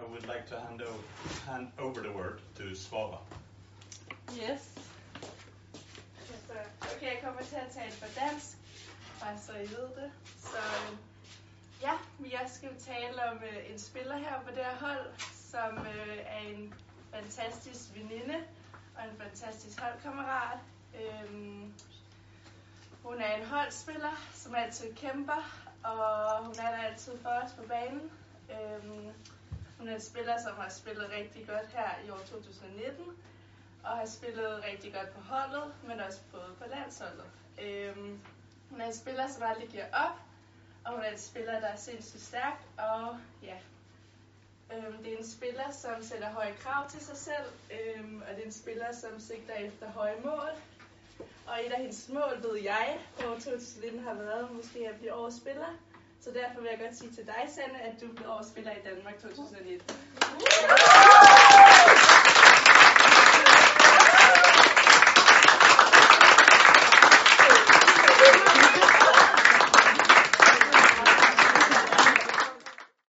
I would like to hand over, hand over the word to Svava. Yes. Altså, okay, jeg kommer til at tale på dansk, bare så I ved det. Så ja, jeg skal jo tale om øh, en spiller her på det her hold, som øh, er en fantastisk veninde og en fantastisk holdkammerat. Øhm, hun er en holdspiller, som altid kæmper, og hun er der altid for os på banen. Øhm, en spiller, som har spillet rigtig godt her i år 2019, og har spillet rigtig godt på holdet, men også på, på landsholdet. Øhm, hun er en spiller, som aldrig giver op, og hun er en spiller, der er sindssygt stærk, og ja, øhm, det er en spiller, som sætter høje krav til sig selv, øhm, og det er en spiller, som sigter efter høje mål. Og et af hendes mål, ved jeg, på 2019 har været måske at blive årets spiller. Så derfor vil jeg godt sige til dig, Sanne, at du bliver årets spiller i Danmark 2019.